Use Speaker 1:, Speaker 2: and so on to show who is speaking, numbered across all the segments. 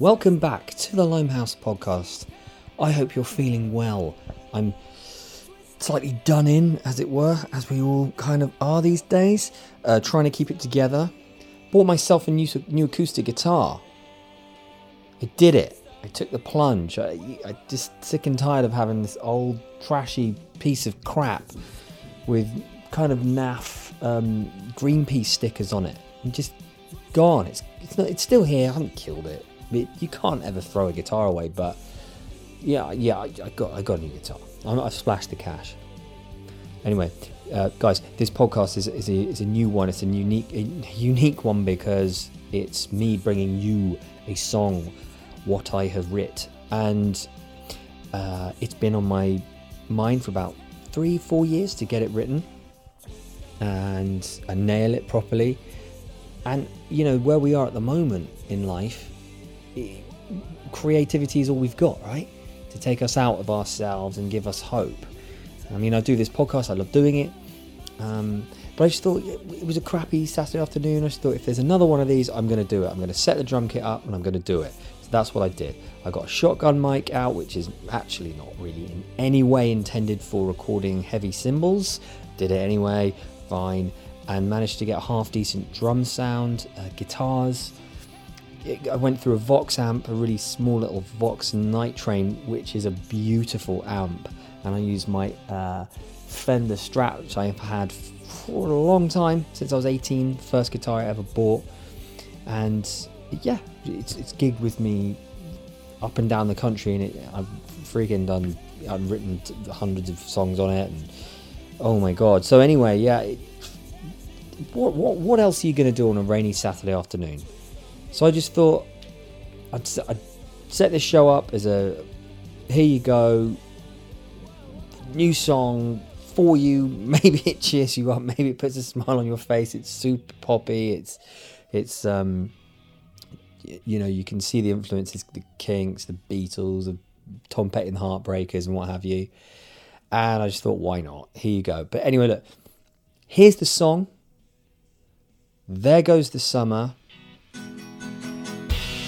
Speaker 1: Welcome back to the Limehouse podcast. I hope you're feeling well. I'm slightly done in, as it were, as we all kind of are these days, uh, trying to keep it together. Bought myself a new, new acoustic guitar. I did it. I took the plunge. I, I just sick and tired of having this old trashy piece of crap with kind of naff um, Greenpeace stickers on it. And just gone. It's it's not. It's still here. I haven't killed it. You can't ever throw a guitar away. But yeah, yeah, I, I got I got a new guitar. i have splashed the cash. Anyway, uh, guys, this podcast is, is, a, is a new one. It's a unique a unique one because it's me bringing you a song, what I have writ, and uh, it's been on my mind for about three, four years to get it written and, and nail it properly. And you know where we are at the moment in life, it, creativity is all we've got, right? To take us out of ourselves and give us hope. I mean, I do this podcast. I love doing it. Um, but I just thought it was a crappy Saturday afternoon. I just thought if there's another one of these, I'm going to do it. I'm going to set the drum kit up and I'm going to do it. So that's what I did. I got a shotgun mic out, which is actually not really in any way intended for recording heavy cymbals. Did it anyway, fine, and managed to get half decent drum sound, uh, guitars. I went through a Vox amp, a really small little Vox Night Train, which is a beautiful amp, and I used my uh, Fender Strat, which I've had for a long time since I was 18, first guitar I ever bought, and yeah, it's, it's gigged with me up and down the country, and it, I've freaking done. I've written hundreds of songs on it, and oh my god. So anyway, yeah. It, what, what what else are you going to do on a rainy Saturday afternoon? So I just thought I'd, I'd set this show up as a here you go, new song for you. Maybe it cheers you up. Maybe it puts a smile on your face. It's super poppy. It's it's um you know, you can see the influences, the Kinks, the Beatles, the Tom Petty and the Heartbreakers, and what have you. And I just thought, why not? Here you go. But anyway, look, here's the song. There goes the summer.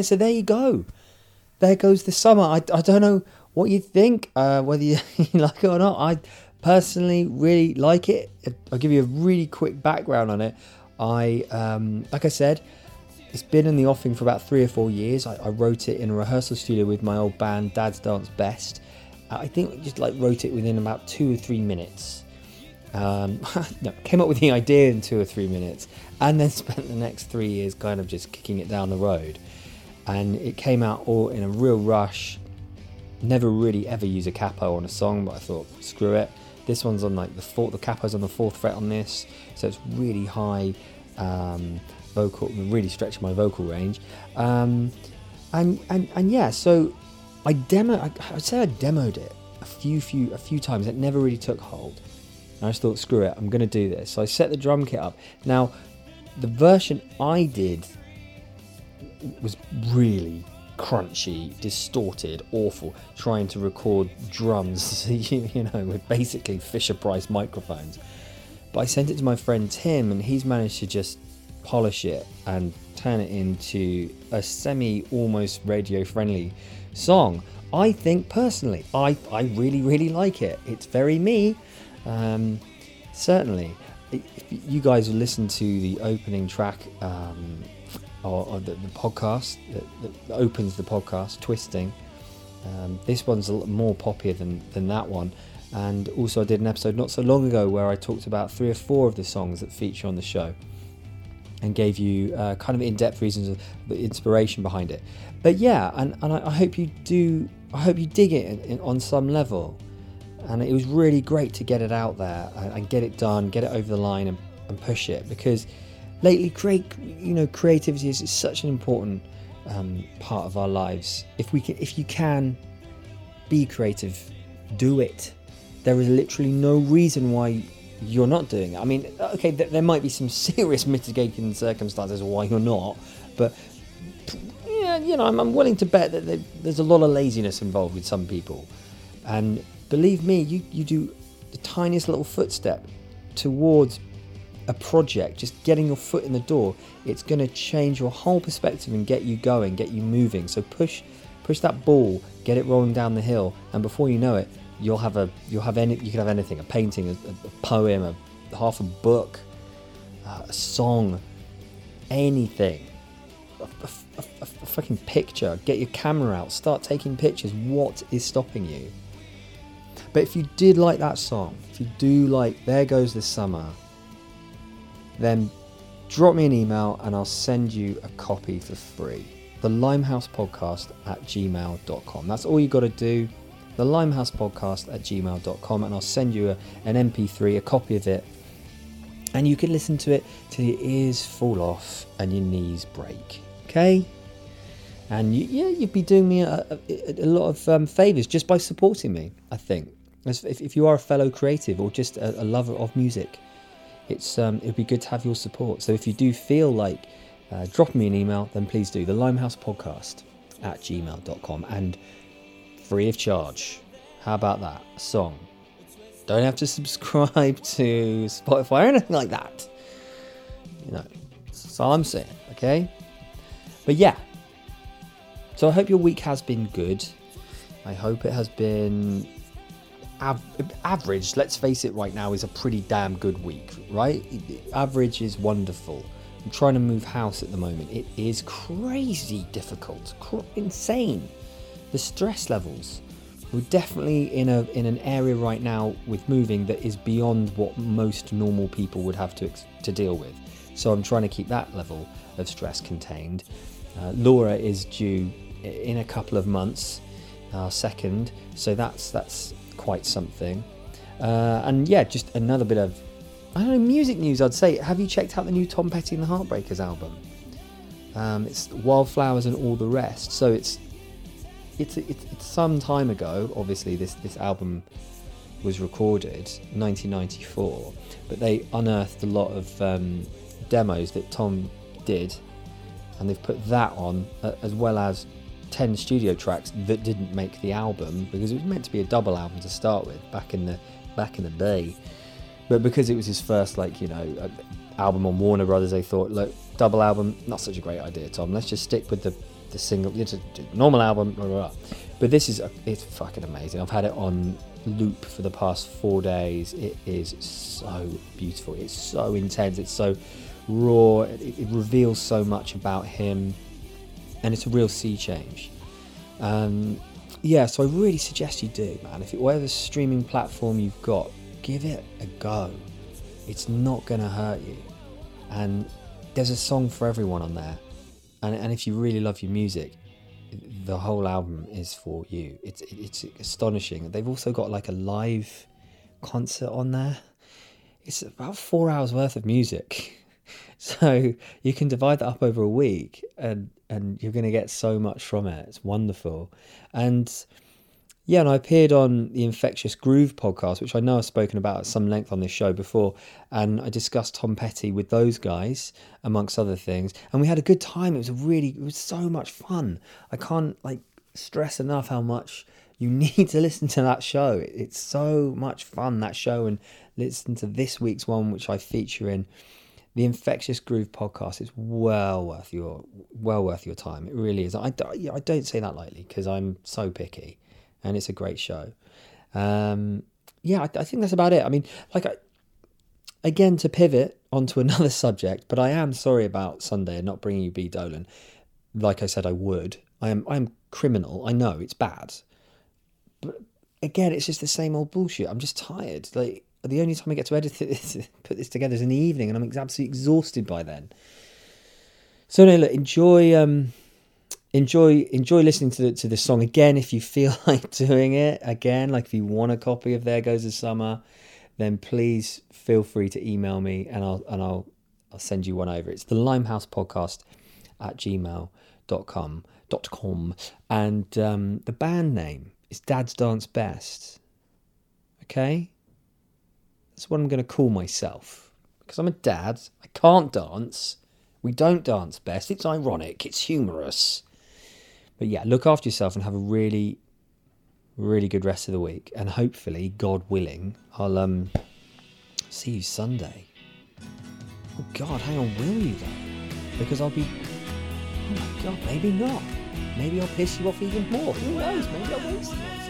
Speaker 1: Right, so there you go. There goes the summer. I, I don't know what you think, uh, whether you, you like it or not. I personally really like it. I'll give you a really quick background on it. I, um, like I said, it's been in the offing for about three or four years. I, I, wrote it in a rehearsal studio with my old band, Dad's Dance Best. I think we just like wrote it within about two or three minutes. Um, no, came up with the idea in two or three minutes, and then spent the next three years kind of just kicking it down the road. And it came out all in a real rush. Never really ever use a capo on a song, but I thought, screw it. This one's on like the fourth, the capo's on the fourth fret on this, so it's really high um, vocal, really stretching my vocal range. Um, and, and and yeah, so I demo, I, I'd say I demoed it a few, few, a few times. It never really took hold. And I just thought, screw it, I'm going to do this. So I set the drum kit up. Now, the version I did was really crunchy, distorted, awful, trying to record drums, you know, with basically Fisher Price microphones. But I sent it to my friend Tim, and he's managed to just polish it and turn it into a semi almost radio friendly song. I think personally, I, I really, really like it. It's very me. Um, certainly, if you guys listen to the opening track um, or, or the, the, podcast that, that, opens the podcast, Twisting, um, this one's a lot more poppier than, than that one. And also, I did an episode not so long ago where I talked about three or four of the songs that feature on the show and gave you uh, kind of in-depth reasons of the inspiration behind it. But yeah, and, and I, I hope you do. I hope you dig it in, in, on some level. And it was really great to get it out there and, and get it done, get it over the line, and, and push it because lately, create you know, creativity is, is such an important um, part of our lives. If we can, if you can be creative, do it. There is literally no reason why you're not doing it. I mean, okay, th- there might be some serious mitigating circumstances why you're not, but yeah, you know, I'm, I'm willing to bet that there's a lot of laziness involved with some people, and believe me, you you do the tiniest little footstep towards a project, just getting your foot in the door, it's going to change your whole perspective and get you going, get you moving. So push push that ball, get it rolling down the hill, and before you know it, you'll have a you'll have any you can have anything a painting a, a poem a half a book uh, a song anything. A, a, a, fucking picture. Get your camera out. Start taking pictures. What is stopping you? But if you did like that song if you do like there goes the summer then drop me an email and i'll send you a copy for free the limehouse podcast at gmail.com that's all you got to do the Limehouse Podcast at gmail.com, and I'll send you a, an MP3, a copy of it, and you can listen to it till your ears fall off and your knees break. Okay? And you, yeah, you'd be doing me a, a, a lot of um, favors just by supporting me. I think, if, if you are a fellow creative or just a, a lover of music, it's um, it'd be good to have your support. So if you do feel like uh, dropping me an email, then please do the Limehouse Podcast at gmail.com and free of charge. How about that? A song. Don't have to subscribe to Spotify or anything like that. You know, that's all I'm saying, okay? But yeah. So I hope your week has been good. I hope it has been av- average. Let's face it, right now is a pretty damn good week, right? Average is wonderful. I'm trying to move house at the moment. It is crazy difficult, cr- insane the stress levels. We're definitely in a in an area right now with moving that is beyond what most normal people would have to to deal with. So I'm trying to keep that level of stress contained. Uh, Laura is due in a couple of months, our second, so that's that's quite something. Uh, and yeah, just another bit of I don't know music news. I'd say. Have you checked out the new Tom Petty and the Heartbreakers album? Um, it's Wildflowers and all the rest. So it's it's, it's, it's some time ago. Obviously, this this album was recorded 1994, but they unearthed a lot of um, demos that Tom did, and they've put that on uh, as well as 10 studio tracks that didn't make the album because it was meant to be a double album to start with back in the back in the day. But because it was his first, like you know, uh, album on Warner Brothers, they thought, look, double album, not such a great idea, Tom. Let's just stick with the the single, it's a normal album, blah, blah, blah. But this is a, it's fucking amazing. I've had it on loop for the past four days. It is so beautiful. It's so intense. It's so raw. It, it reveals so much about him, and it's a real sea change. Um, yeah, so I really suggest you do, man. If it, whatever streaming platform you've got, give it a go. It's not gonna hurt you, and there's a song for everyone on there. And, and if you really love your music, the whole album is for you. It's it's astonishing. They've also got like a live concert on there. It's about four hours worth of music, so you can divide that up over a week, and and you're going to get so much from it. It's wonderful, and yeah, and I appeared on the Infectious Groove podcast, which I know I've spoken about at some length on this show before, and I discussed Tom Petty with those guys, amongst other things, and we had a good time. It was really, it was so much fun. I can't like stress enough how much you need to listen to that show. It's so much fun that show, and listen to this week's one, which I feature in the Infectious Groove podcast. is well worth your well worth your time. It really is. I, I don't say that lightly because I'm so picky and it's a great show. Um, yeah, I, I, think that's about it. I mean, like, I, again, to pivot onto another subject, but I am sorry about Sunday and not bringing you B Dolan. Like I said, I would. I am. I am criminal. I know it's bad, but again, it's just the same old bullshit. I'm just tired. Like the only time I get to edit it, put this together is in the evening, and I'm absolutely exhausted by then. So no, look, enjoy. Um, enjoy enjoy listening to the, to the song again if you feel like doing it again like if you want a copy of there goes the summer then please feel free to email me and i'll and i'll i'll send you one over it's the limehouse podcast at gmail.com dot com and um, the band name is dad's dance best okay that's what i'm going to call myself because i'm a dad i can't dance we don't dance best it's ironic it's humorous but yeah, look after yourself and have a really, really good rest of the week. And hopefully, God willing, I'll um see you Sunday. Oh God, hang on, will you though? Because I'll be. Oh my God, maybe not. Maybe I'll piss you off even more. Who knows? Maybe I won't.